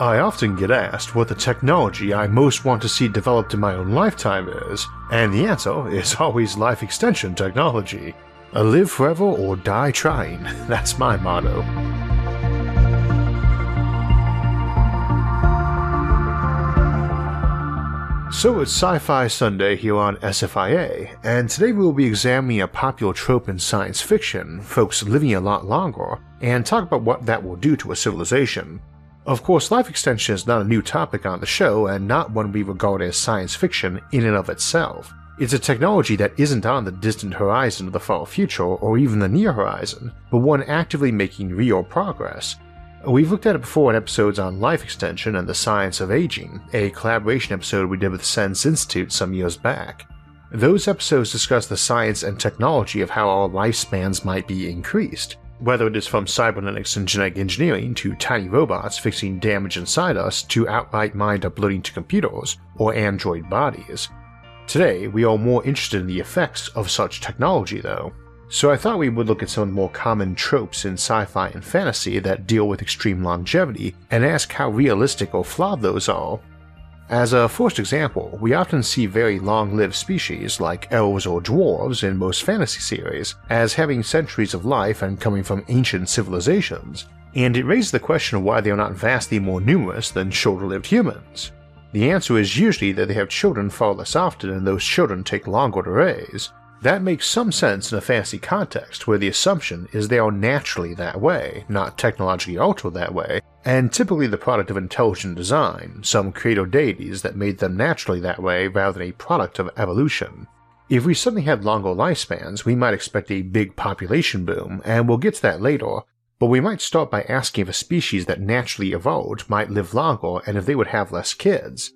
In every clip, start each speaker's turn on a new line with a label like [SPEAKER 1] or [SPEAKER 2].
[SPEAKER 1] I often get asked what the technology I most want to see developed in my own lifetime is, and the answer is always life extension technology. A live forever or die trying, that's my motto. So it's Sci Fi Sunday here on SFIA, and today we will be examining a popular trope in science fiction, folks living a lot longer, and talk about what that will do to a civilization. Of course, life extension is not a new topic on the show and not one we regard as science fiction in and of itself. It's a technology that isn't on the distant horizon of the far future or even the near horizon, but one actively making real progress. We've looked at it before in episodes on life extension and the science of aging, a collaboration episode we did with the SENS Institute some years back. Those episodes discuss the science and technology of how our lifespans might be increased, whether it is from cybernetics and genetic engineering to tiny robots fixing damage inside us to outright mind uploading to computers or android bodies. Today, we are more interested in the effects of such technology, though. So I thought we would look at some of the more common tropes in sci fi and fantasy that deal with extreme longevity and ask how realistic or flawed those are as a first example, we often see very long lived species like elves or dwarves in most fantasy series as having centuries of life and coming from ancient civilizations, and it raises the question of why they are not vastly more numerous than shorter lived humans. The answer is usually that they have children far less often and those children take longer to raise, that makes some sense in a fantasy context where the assumption is they are naturally that way, not technologically altered that way, and typically the product of intelligent design, some creator deities that made them naturally that way rather than a product of evolution. If we suddenly had longer lifespans, we might expect a big population boom, and we'll get to that later, but we might start by asking if a species that naturally evolved might live longer and if they would have less kids.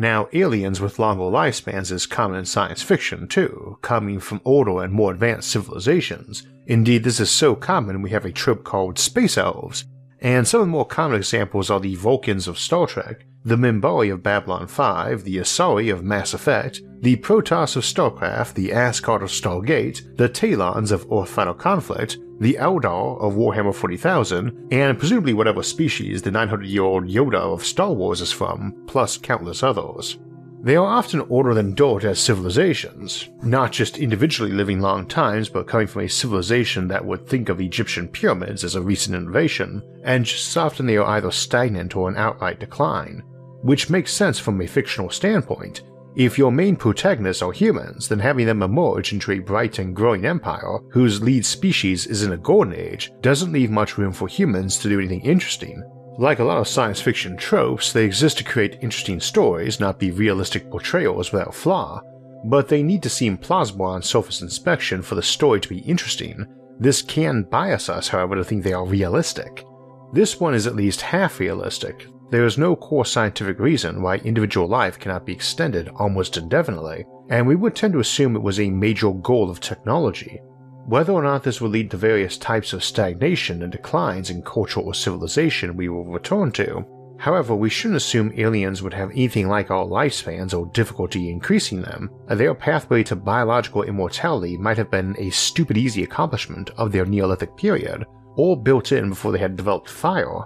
[SPEAKER 1] Now, aliens with longer lifespans is common in science fiction too, coming from older and more advanced civilizations. Indeed, this is so common we have a trope called space elves, and some of the more common examples are the Vulcans of Star Trek, the Minbari of Babylon 5, the Asari of Mass Effect, the Protoss of StarCraft, the Asgard of Stargate, the Taelons of Earth Final Conflict, the Eldar of Warhammer 40,000, and presumably whatever species the 900 year old Yoda of Star Wars is from, plus countless others. They are often older than dirt as civilizations, not just individually living long times, but coming from a civilization that would think of Egyptian pyramids as a recent innovation, and just often they are either stagnant or in outright decline, which makes sense from a fictional standpoint, if your main protagonists are humans, then having them emerge into a bright and growing empire whose lead species is in a golden age doesn't leave much room for humans to do anything interesting. Like a lot of science fiction tropes, they exist to create interesting stories, not be realistic portrayals without flaw, but they need to seem plausible on surface inspection for the story to be interesting. This can bias us, however, to think they are realistic. This one is at least half realistic, there is no core scientific reason why individual life cannot be extended almost indefinitely, and we would tend to assume it was a major goal of technology. Whether or not this will lead to various types of stagnation and declines in culture or civilization we will return to. However, we shouldn't assume aliens would have anything like our lifespans or difficulty increasing them. Their pathway to biological immortality might have been a stupid easy accomplishment of their Neolithic period, or built in before they had developed fire,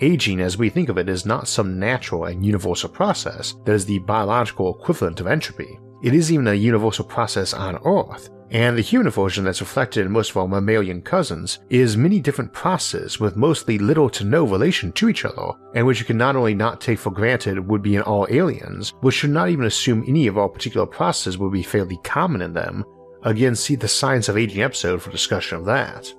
[SPEAKER 1] Aging, as we think of it, is not some natural and universal process that is the biological equivalent of entropy. It is even a universal process on Earth, and the human version that's reflected in most of our mammalian cousins is many different processes with mostly little to no relation to each other, and which you can not only not take for granted would be in all aliens, but should not even assume any of our particular processes would be fairly common in them. Again, see the Science of Aging episode for discussion of that.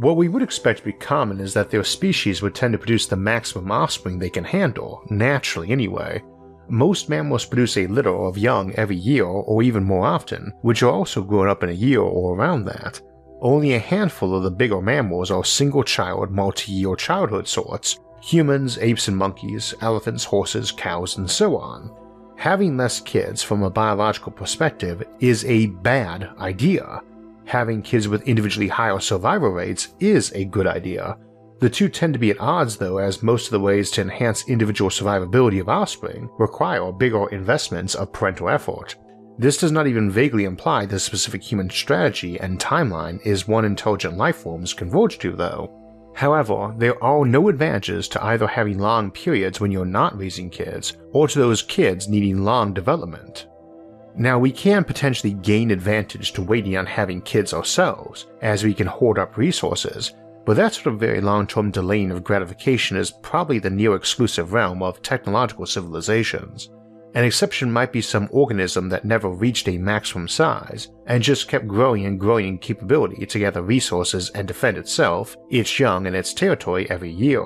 [SPEAKER 1] What we would expect to be common is that their species would tend to produce the maximum offspring they can handle, naturally anyway. Most mammals produce a litter of young every year or even more often, which are also grown up in a year or around that. Only a handful of the bigger mammals are single child, multi year childhood sorts humans, apes and monkeys, elephants, horses, cows, and so on. having less kids from a biological perspective is a bad idea. Having kids with individually higher survival rates is a good idea. The two tend to be at odds though, as most of the ways to enhance individual survivability of offspring require bigger investments of parental effort. This does not even vaguely imply the specific human strategy and timeline is one intelligent life forms converge to, though. However, there are no advantages to either having long periods when you're not raising kids, or to those kids needing long development. Now, we can potentially gain advantage to waiting on having kids ourselves, as we can hoard up resources, but that sort of very long term delaying of gratification is probably the near exclusive realm of technological civilizations. An exception might be some organism that never reached a maximum size and just kept growing and growing in capability to gather resources and defend itself, its young, and its territory every year.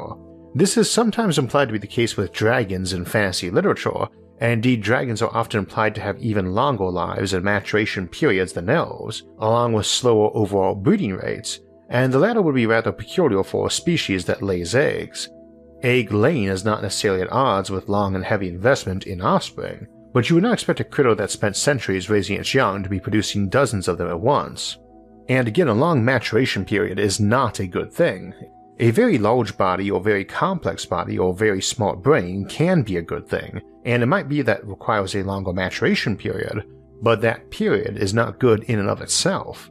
[SPEAKER 1] This is sometimes implied to be the case with dragons in fantasy literature, indeed dragons are often implied to have even longer lives and maturation periods than elves, along with slower overall breeding rates, and the latter would be rather peculiar for a species that lays eggs, Egg laying is not necessarily at odds with long and heavy investment in offspring, but you would not expect a critter that spent centuries raising its young to be producing dozens of them at once. And again, a long maturation period is not a good thing. A very large body or very complex body or very smart brain can be a good thing, and it might be that it requires a longer maturation period, but that period is not good in and of itself.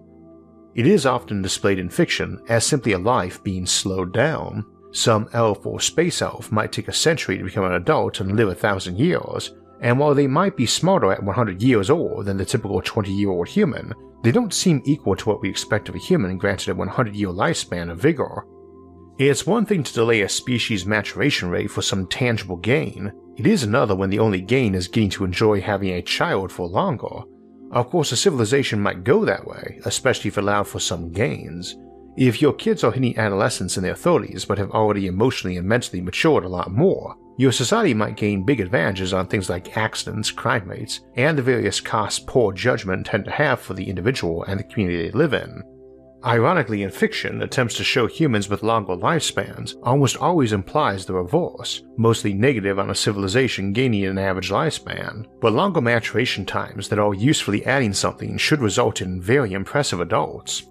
[SPEAKER 1] It is often displayed in fiction as simply a life being slowed down, some elf or space elf might take a century to become an adult and live a thousand years, and while they might be smarter at 100 years old than the typical 20 year old human, they don't seem equal to what we expect of a human granted a 100 year lifespan of vigor. It's one thing to delay a species' maturation rate for some tangible gain, it is another when the only gain is getting to enjoy having a child for longer. Of course, a civilization might go that way, especially if allowed for some gains, if your kids are hitting adolescence in their 30s but have already emotionally and mentally matured a lot more, your society might gain big advantages on things like accidents, crime rates, and the various costs poor judgment tend to have for the individual and the community they live in. Ironically, in fiction, attempts to show humans with longer lifespans almost always implies the reverse, mostly negative on a civilization gaining an average lifespan, but longer maturation times that are usefully adding something should result in very impressive adults.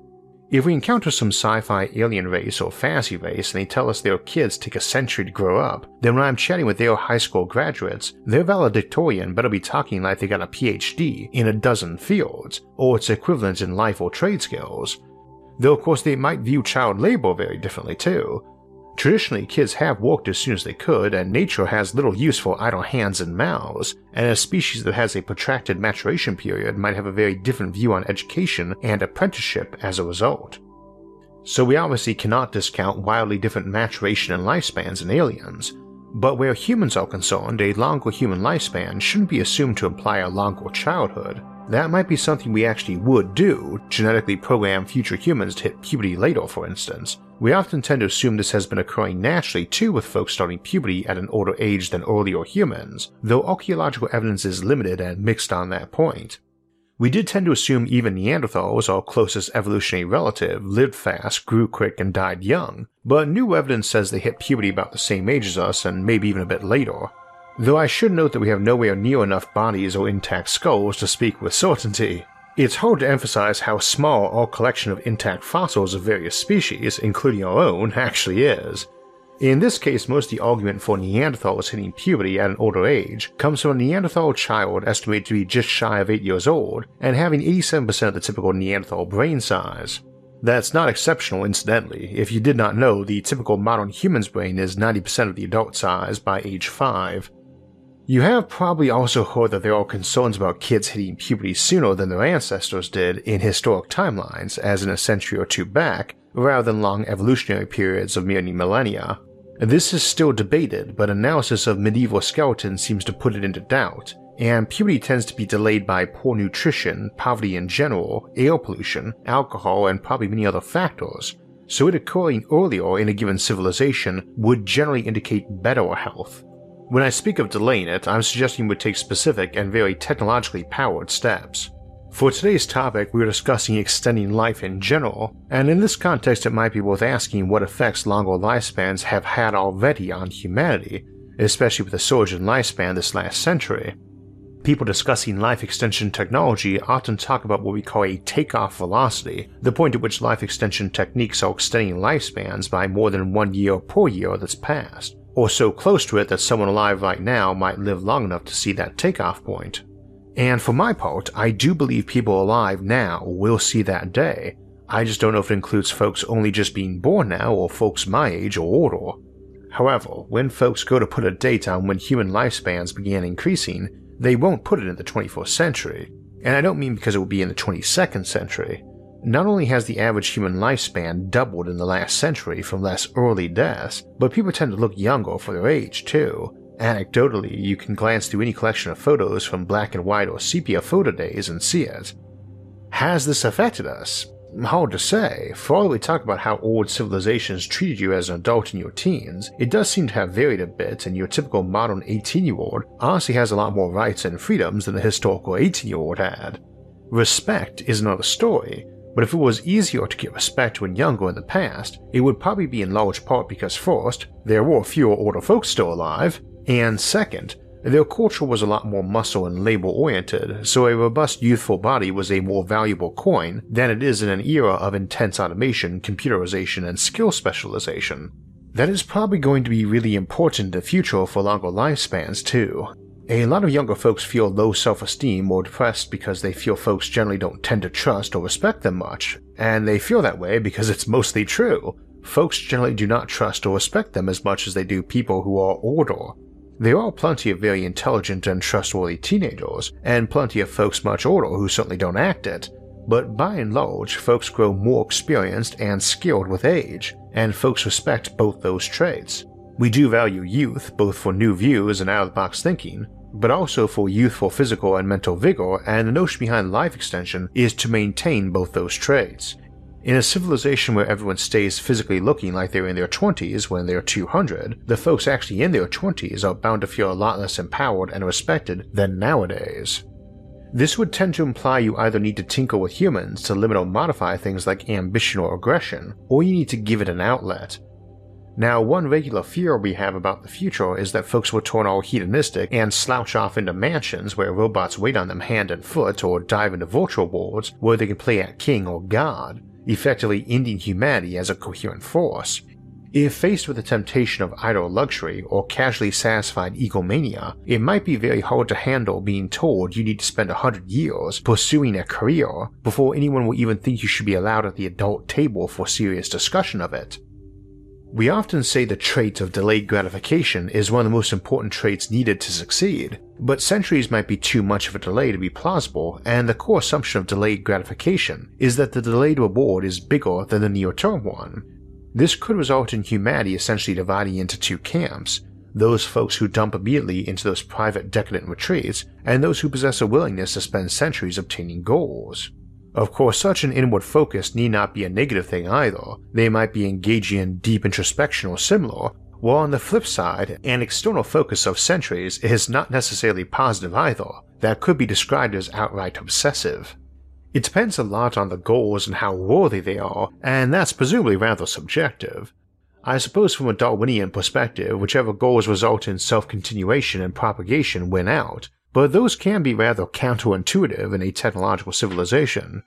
[SPEAKER 1] If we encounter some sci fi alien race or fantasy race and they tell us their kids take a century to grow up, then when I'm chatting with their high school graduates, their valedictorian better be talking like they got a PhD in a dozen fields, or its equivalent in life or trade skills. Though, of course, they might view child labor very differently too. Traditionally, kids have worked as soon as they could, and nature has little use for idle hands and mouths, and a species that has a protracted maturation period might have a very different view on education and apprenticeship as a result. So we obviously cannot discount wildly different maturation and lifespans in aliens, but where humans are concerned, a longer human lifespan shouldn't be assumed to imply a longer childhood. That might be something we actually would do, genetically program future humans to hit puberty later, for instance, we often tend to assume this has been occurring naturally too with folks starting puberty at an older age than earlier humans, though archaeological evidence is limited and mixed on that point. We did tend to assume even Neanderthals, our closest evolutionary relative, lived fast, grew quick, and died young, but new evidence says they hit puberty about the same age as us and maybe even a bit later. Though I should note that we have nowhere near enough bodies or intact skulls to speak with certainty. It's hard to emphasize how small our collection of intact fossils of various species, including our own, actually is. In this case, most of the argument for Neanderthals hitting puberty at an older age comes from a Neanderthal child estimated to be just shy of 8 years old and having 87% of the typical Neanderthal brain size. That's not exceptional, incidentally. If you did not know, the typical modern human's brain is 90% of the adult size by age 5. You have probably also heard that there are concerns about kids hitting puberty sooner than their ancestors did in historic timelines, as in a century or two back, rather than long evolutionary periods of merely millennia. This is still debated, but analysis of medieval skeletons seems to put it into doubt, and puberty tends to be delayed by poor nutrition, poverty in general, air pollution, alcohol, and probably many other factors, so it occurring earlier in a given civilization would generally indicate better health. When I speak of delaying it, I'm suggesting we take specific and very technologically powered steps. For today's topic, we are discussing extending life in general, and in this context, it might be worth asking what effects longer lifespans have had already on humanity, especially with the surge in lifespan this last century. People discussing life extension technology often talk about what we call a takeoff velocity, the point at which life extension techniques are extending lifespans by more than one year per year that's passed, or so close to it that someone alive right now might live long enough to see that takeoff point. And for my part, I do believe people alive now will see that day. I just don't know if it includes folks only just being born now or folks my age or older. However, when folks go to put a date on when human lifespans began increasing, they won't put it in the 21st century, and I don't mean because it will be in the 22nd century. Not only has the average human lifespan doubled in the last century from less early deaths, but people tend to look younger for their age too. Anecdotally, you can glance through any collection of photos from black and white or sepia photo days and see it. Has this affected us? hard to say. For all we talk about how old civilizations treated you as an adult in your teens, it does seem to have varied a bit, and your typical modern 18 year old honestly has a lot more rights and freedoms than a historical 18 year old had. Respect is another story, but if it was easier to get respect when younger in the past, it would probably be in large part because first, there were fewer older folks still alive, and second, their culture was a lot more muscle and labor oriented, so a robust youthful body was a more valuable coin than it is in an era of intense automation, computerization, and skill specialization. That is probably going to be really important in the future for longer lifespans, too. A lot of younger folks feel low self esteem or depressed because they feel folks generally don't tend to trust or respect them much, and they feel that way because it's mostly true. Folks generally do not trust or respect them as much as they do people who are older, there are plenty of very intelligent and trustworthy teenagers, and plenty of folks much older who certainly don't act it, but by and large, folks grow more experienced and skilled with age, and folks respect both those traits. We do value youth both for new views and out of the box thinking, but also for youthful physical and mental vigor, and the notion behind life extension is to maintain both those traits. In a civilization where everyone stays physically looking like they're in their 20s when they're 200, the folks actually in their 20s are bound to feel a lot less empowered and respected than nowadays. This would tend to imply you either need to tinker with humans to limit or modify things like ambition or aggression, or you need to give it an outlet. Now, one regular fear we have about the future is that folks will turn all hedonistic and slouch off into mansions where robots wait on them hand and foot or dive into virtual worlds where they can play at king or god, effectively ending humanity as a coherent force. If faced with the temptation of idle luxury or casually satisfied egomania, it might be very hard to handle being told you need to spend a hundred years pursuing a career before anyone will even think you should be allowed at the adult table for serious discussion of it. We often say the trait of delayed gratification is one of the most important traits needed to succeed, but centuries might be too much of a delay to be plausible, and the core assumption of delayed gratification is that the delayed reward is bigger than the near term one. This could result in humanity essentially dividing into two camps those folks who dump immediately into those private decadent retreats, and those who possess a willingness to spend centuries obtaining goals. Of course, such an inward focus need not be a negative thing either. They might be engaging in deep introspection or similar, while on the flip side, an external focus of centuries is not necessarily positive either. That could be described as outright obsessive. It depends a lot on the goals and how worthy they are, and that's presumably rather subjective. I suppose from a Darwinian perspective, whichever goals result in self continuation and propagation win out, but those can be rather counterintuitive in a technological civilization.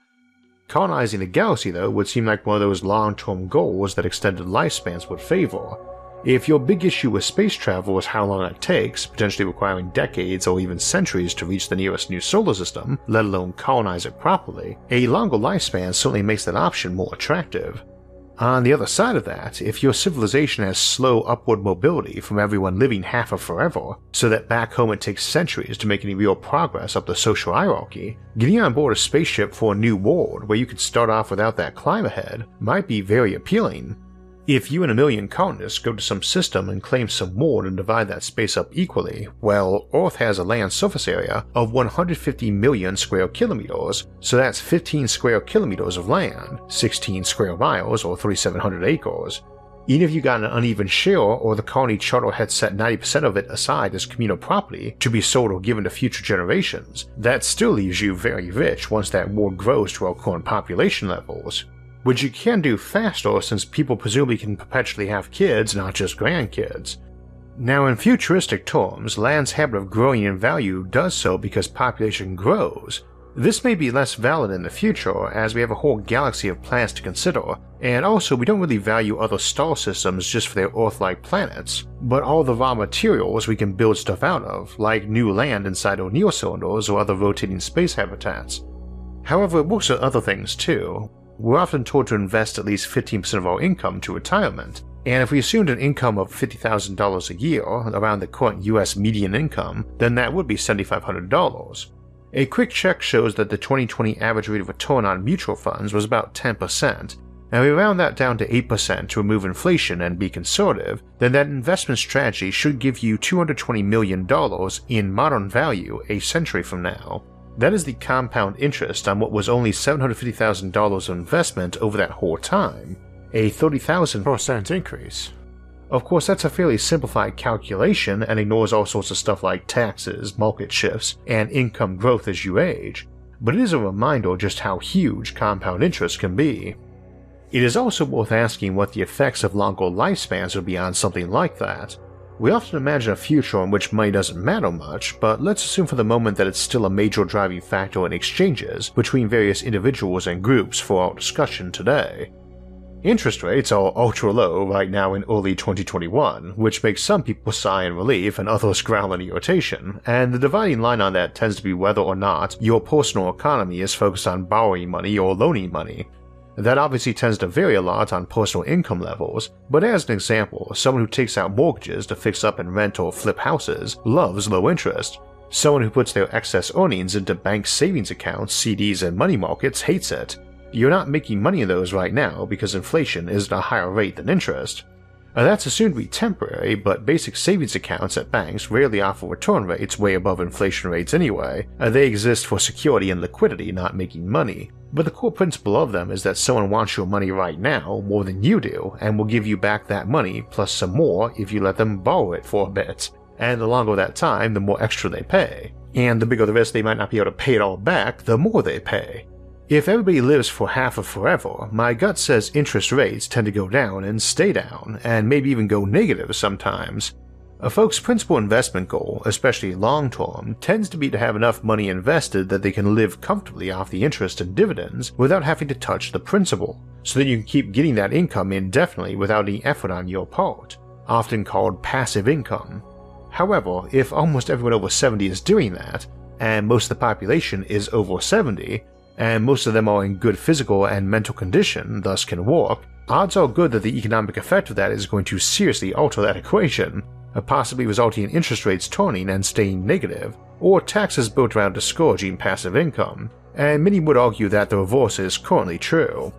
[SPEAKER 1] Colonizing the galaxy, though, would seem like one of those long term goals that extended lifespans would favor. If your big issue with space travel is how long it takes, potentially requiring decades or even centuries to reach the nearest new solar system, let alone colonize it properly, a longer lifespan certainly makes that option more attractive. On the other side of that, if your civilization has slow upward mobility from everyone living half of forever, so that back home it takes centuries to make any real progress up the social hierarchy, getting on board a spaceship for a new world where you could start off without that climb ahead might be very appealing, if you and a million colonists go to some system and claim some more and divide that space up equally, well, Earth has a land surface area of 150 million square kilometers, so that's 15 square kilometers of land, 16 square miles or 3,700 acres. Even if you got an uneven share or the colony charter had set 90% of it aside as communal property to be sold or given to future generations, that still leaves you very rich once that world grows to our current population levels which you can do faster since people presumably can perpetually have kids, not just grandkids. Now, in futuristic terms, land's habit of growing in value does so because population grows. This may be less valid in the future as we have a whole galaxy of planets to consider, and also we don't really value other star systems just for their Earth like planets, but all the raw materials we can build stuff out of, like new land inside O'Neill cylinders or other rotating space habitats. However, it works with other things too. We're often told to invest at least 15% of our income to retirement, and if we assumed an income of $50,000 a year, around the current US median income, then that would be $7,500. A quick check shows that the 2020 average rate of return on mutual funds was about 10%, and we round that down to 8% to remove inflation and be conservative, then that investment strategy should give you $220 million in modern value a century from now. That is the compound interest on what was only $750,000 of investment over that whole time, a 30,000% increase. Of course, that's a fairly simplified calculation and ignores all sorts of stuff like taxes, market shifts, and income growth as you age, but it is a reminder just how huge compound interest can be. It is also worth asking what the effects of longer lifespans would be on something like that. We often imagine a future in which money doesn't matter much, but let's assume for the moment that it's still a major driving factor in exchanges between various individuals and groups for our discussion today. Interest rates are ultra low right now in early 2021, which makes some people sigh in relief and others growl in irritation, and the dividing line on that tends to be whether or not your personal economy is focused on borrowing money or loaning money. That obviously tends to vary a lot on personal income levels, but as an example, someone who takes out mortgages to fix up and rent or flip houses loves low interest. Someone who puts their excess earnings into bank savings accounts, CDs, and money markets hates it, you're not making money in those right now because inflation is at a higher rate than interest. Now that's assumed to be temporary, but basic savings accounts at banks rarely offer return rates way above inflation rates anyway, and they exist for security and liquidity, not making money. But the core principle of them is that someone wants your money right now more than you do, and will give you back that money plus some more if you let them borrow it for a bit. And the longer that time, the more extra they pay. And the bigger the risk they might not be able to pay it all back, the more they pay. If everybody lives for half of forever, my gut says interest rates tend to go down and stay down, and maybe even go negative sometimes. A folk's principal investment goal, especially long term, tends to be to have enough money invested that they can live comfortably off the interest and dividends without having to touch the principal, so that you can keep getting that income indefinitely without any effort on your part, often called passive income. However, if almost everyone over 70 is doing that, and most of the population is over 70, and most of them are in good physical and mental condition, thus can work, odds are good that the economic effect of that is going to seriously alter that equation, uh, possibly resulting in interest rates turning and staying negative, or taxes built around discouraging passive income, and many would argue that the reverse is currently true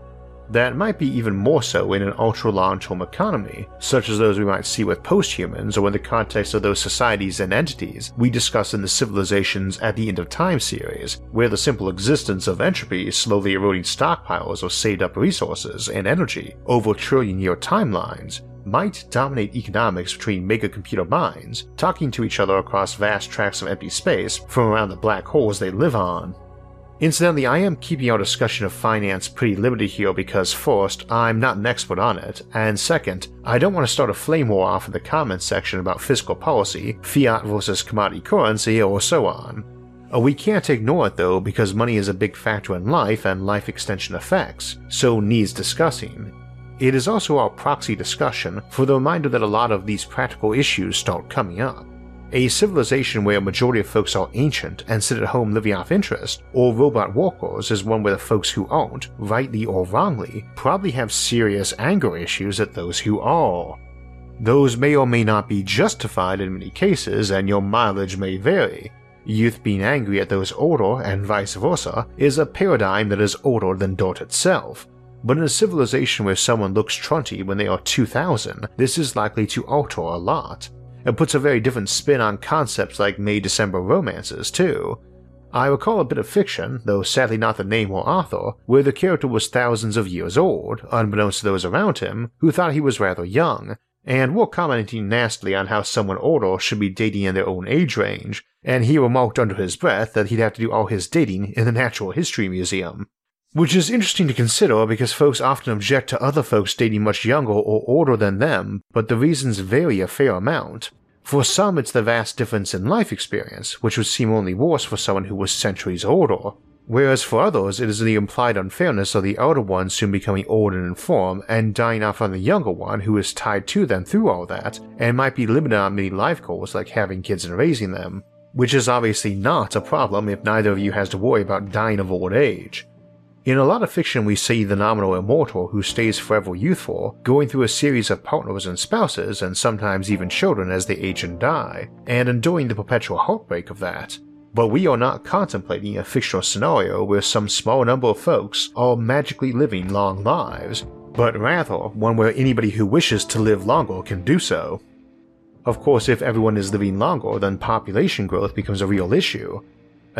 [SPEAKER 1] that might be even more so in an ultra long term economy, such as those we might see with posthumans or in the context of those societies and entities we discuss in the Civilizations at the End of Time series, where the simple existence of entropy slowly eroding stockpiles of saved up resources and energy over trillion year timelines might dominate economics between mega computer minds, talking to each other across vast tracts of empty space from around the black holes they live on Incidentally, I am keeping our discussion of finance pretty limited here because first, I'm not an expert on it, and second, I don't want to start a flame war off in the comments section about fiscal policy, fiat versus commodity currency, or so on. Uh, we can't ignore it though because money is a big factor in life and life extension effects, so needs discussing. It is also our proxy discussion for the reminder that a lot of these practical issues start coming up. A civilization where a majority of folks are ancient and sit at home living off interest, or robot workers is one where the folks who aren't, rightly or wrongly, probably have serious anger issues at those who are. Those may or may not be justified in many cases, and your mileage may vary. Youth being angry at those older, and vice versa, is a paradigm that is older than dirt itself. But in a civilization where someone looks trunty when they are 2000, this is likely to alter a lot. It puts a very different spin on concepts like May December romances, too. I recall a bit of fiction, though sadly not the name or author, where the character was thousands of years old, unbeknownst to those around him, who thought he was rather young, and were commenting nastily on how someone older should be dating in their own age range, and he remarked under his breath that he'd have to do all his dating in the Natural History Museum. Which is interesting to consider because folks often object to other folks dating much younger or older than them, but the reasons vary a fair amount. For some, it's the vast difference in life experience, which would seem only worse for someone who was centuries older, whereas for others, it is the implied unfairness of the elder one soon becoming old and infirm and dying off on the younger one who is tied to them through all that and might be limited on many life goals like having kids and raising them, which is obviously not a problem if neither of you has to worry about dying of old age. In a lot of fiction, we see the nominal immortal who stays forever youthful, going through a series of partners and spouses, and sometimes even children as they age and die, and enduring the perpetual heartbreak of that. But we are not contemplating a fictional scenario where some small number of folks are magically living long lives, but rather one where anybody who wishes to live longer can do so. Of course, if everyone is living longer, then population growth becomes a real issue,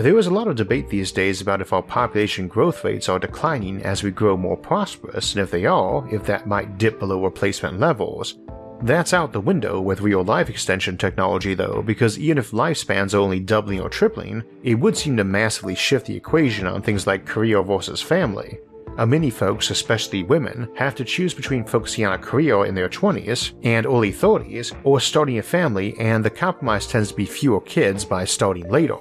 [SPEAKER 1] there is a lot of debate these days about if our population growth rates are declining as we grow more prosperous, and if they are, if that might dip below replacement levels. That's out the window with real life extension technology though, because even if lifespans are only doubling or tripling, it would seem to massively shift the equation on things like career versus family. Uh, many folks, especially women, have to choose between focusing on a career in their 20s and early 30s or starting a family, and the compromise tends to be fewer kids by starting later.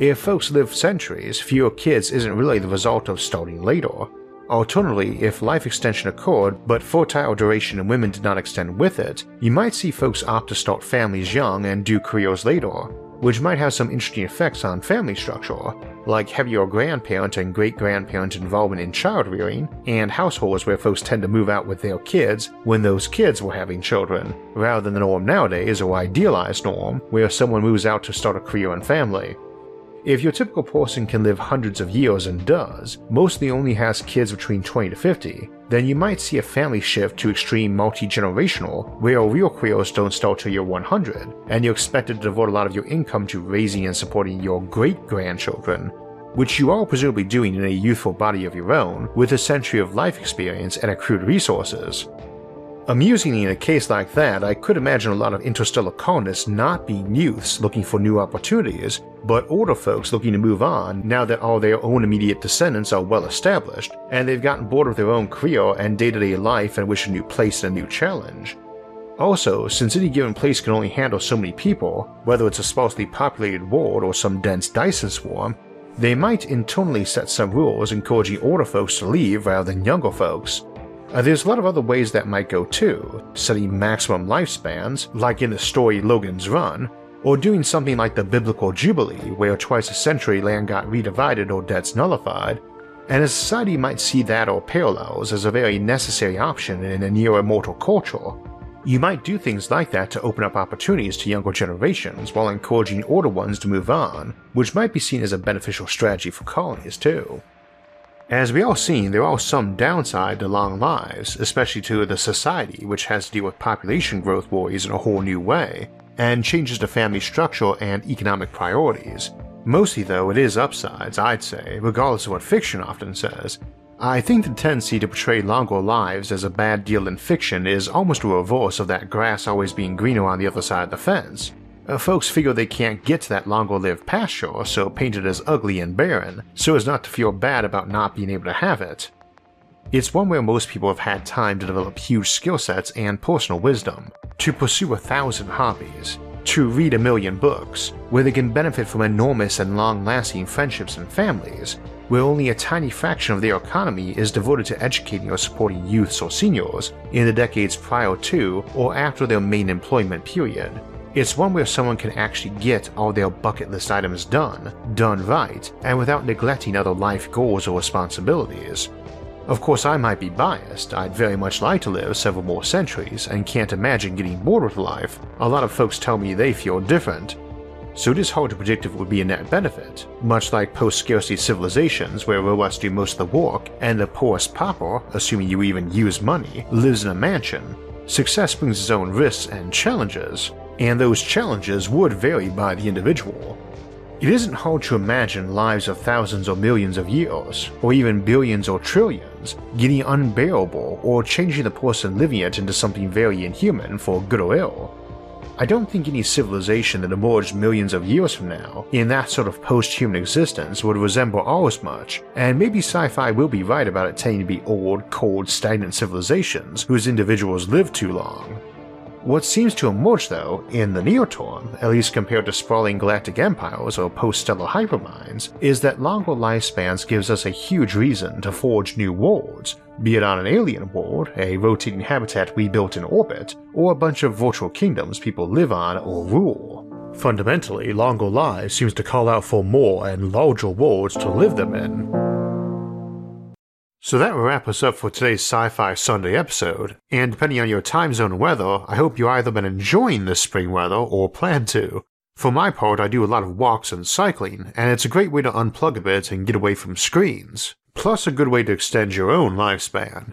[SPEAKER 1] If folks live centuries, fewer kids isn't really the result of starting later. Alternatively, if life extension occurred but fertile duration in women did not extend with it, you might see folks opt to start families young and do careers later, which might have some interesting effects on family structure, like heavier grandparent and great grandparent involvement in child rearing, and households where folks tend to move out with their kids when those kids were having children, rather than the norm nowadays or idealized norm where someone moves out to start a career and family. If your typical person can live hundreds of years and does, mostly only has kids between 20 to 50, then you might see a family shift to extreme multi generational, where real careers don't start till you're 100, and you're expected to devote a lot of your income to raising and supporting your great grandchildren, which you are presumably doing in a youthful body of your own, with a century of life experience and accrued resources. Amusingly, in a case like that, I could imagine a lot of interstellar colonists not being youths looking for new opportunities, but older folks looking to move on now that all their own immediate descendants are well established, and they've gotten bored with their own career and day to day life and wish a new place and a new challenge. Also, since any given place can only handle so many people, whether it's a sparsely populated world or some dense Dyson swarm, they might internally set some rules encouraging older folks to leave rather than younger folks, Uh, there's a lot of other ways that might go too, setting maximum lifespans, like in the story Logan's Run, or doing something like the biblical Jubilee, where twice a century land got redivided or debts nullified, and a society might see that or parallels as a very necessary option in a near immortal culture. You might do things like that to open up opportunities to younger generations while encouraging older ones to move on, which might be seen as a beneficial strategy for colonies too. As we all seen, there are some downside to long lives, especially to the society which has to deal with population growth worries in a whole new way, and changes to family structure and economic priorities. Mostly though, it is upsides, I'd say, regardless of what fiction often says. I think the tendency to portray longer lives as a bad deal in fiction is almost a reverse of that grass always being greener on the other side of the fence. Uh, folks figure they can't get to that longer lived pasture, so paint it as ugly and barren, so as not to feel bad about not being able to have it. It's one where most people have had time to develop huge skill sets and personal wisdom, to pursue a thousand hobbies, to read a million books, where they can benefit from enormous and long lasting friendships and families, where only a tiny fraction of their economy is devoted to educating or supporting youths or seniors in the decades prior to or after their main employment period, it's one where someone can actually get all their bucket list items done, done right, and without neglecting other life goals or responsibilities. Of course, I might be biased, I'd very much like to live several more centuries and can't imagine getting bored with life. A lot of folks tell me they feel different. So it is hard to predict if it would be a net benefit, much like post scarcity civilizations where robots do most of the work and the poorest pauper, assuming you even use money, lives in a mansion. Success brings its own risks and challenges, and those challenges would vary by the individual. It isn't hard to imagine lives of thousands or millions of years, or even billions or trillions, getting unbearable or changing the person living it into something very inhuman for good or ill. I don't think any civilization that emerged millions of years from now, in that sort of post human existence, would resemble ours much, and maybe sci fi will be right about it tending to be old, cold, stagnant civilizations whose individuals live too long. What seems to emerge, though, in the near at least compared to sprawling galactic empires or post-stellar hyperminds, is that longer lifespans gives us a huge reason to forge new worlds, be it on an alien world, a rotating habitat we built in orbit, or a bunch of virtual kingdoms people live on or rule. Fundamentally, longer lives seems to call out for more and larger worlds to live them in. So that will wrap us up for today's Sci Fi Sunday episode, and depending on your time zone weather, I hope you either been enjoying this spring weather or plan to. For my part, I do a lot of walks and cycling, and it's a great way to unplug a bit and get away from screens, plus a good way to extend your own lifespan.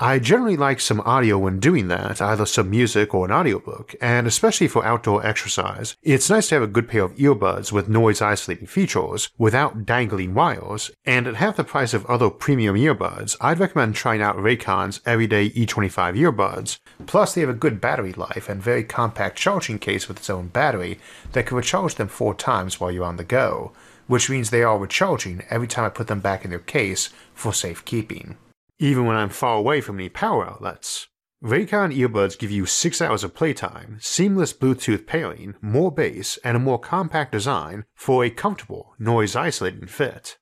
[SPEAKER 1] I generally like some audio when doing that, either some music or an audiobook, and especially for outdoor exercise, it's nice to have a good pair of earbuds with noise isolating features without dangling wires, and at half the price of other premium earbuds, I'd recommend trying out Raycon's Everyday E25 earbuds. Plus, they have a good battery life and very compact charging case with its own battery that can recharge them four times while you're on the go, which means they are recharging every time I put them back in their case for safekeeping even when I'm far away from any power outlets. Raycon earbuds give you 6 hours of playtime, seamless Bluetooth pairing, more bass, and a more compact design for a comfortable, noise isolating fit.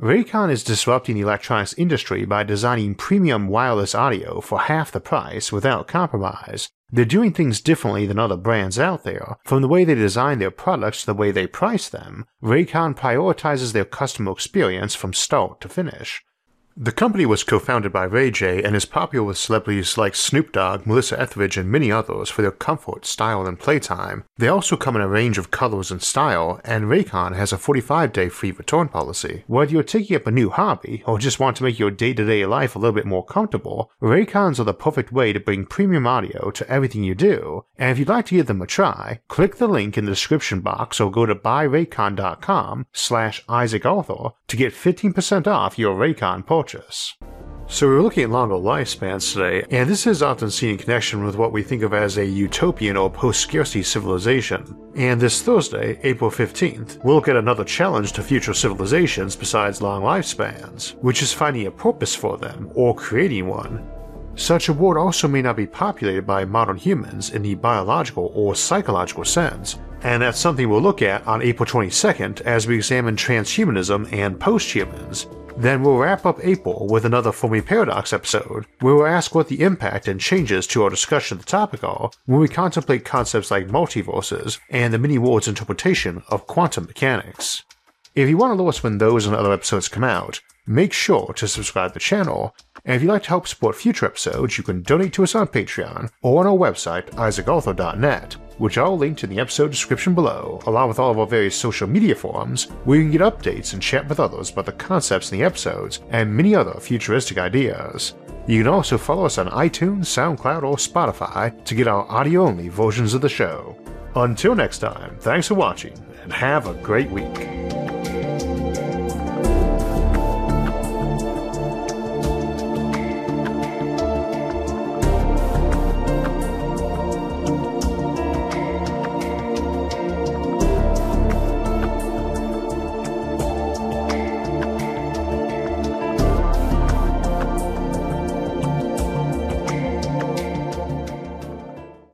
[SPEAKER 1] Raycon is disrupting the electronics industry by designing premium wireless audio for half the price without compromise. They're doing things differently than other brands out there, from the way they design their products to the way they price them. Raycon prioritizes their customer experience from start to finish, the company was co-founded by Ray J and is popular with celebrities like Snoop Dogg, Melissa Etheridge, and many others for their comfort, style, and playtime. They also come in a range of colors and style, and Raycon has a 45-day free return policy. Whether you're taking up a new hobby or just want to make your day-to-day life a little bit more comfortable, Raycons are the perfect way to bring premium audio to everything you do. And if you'd like to give them a try, click the link in the description box or go to buyraycon.com slash Isaac Arthur to get 15% off your Raycon purchase. So we're looking at longer lifespans today, and this is often seen in connection with what we think of as a utopian or post-scarcity civilization. And this Thursday, April 15th, we'll look at another challenge to future civilizations besides long lifespans, which is finding a purpose for them or creating one. Such a world also may not be populated by modern humans in the biological or psychological sense, and that's something we'll look at on April 22nd as we examine transhumanism and posthumans, then we'll wrap up April with another Fermi Paradox episode, where we'll ask what the impact and changes to our discussion of the topic are when we contemplate concepts like multiverses and the many worlds interpretation of quantum mechanics. If you want to know us when those and other episodes come out, make sure to subscribe to the channel, and if you'd like to help support future episodes, you can donate to us on Patreon or on our website, isaacarthur.net which I'll link in the episode description below, along with all of our various social media forums, where you can get updates and chat with others about the concepts in the episodes and many other futuristic ideas. You can also follow us on iTunes, SoundCloud, or Spotify to get our audio only versions of the show. Until next time, thanks for watching and have a great week.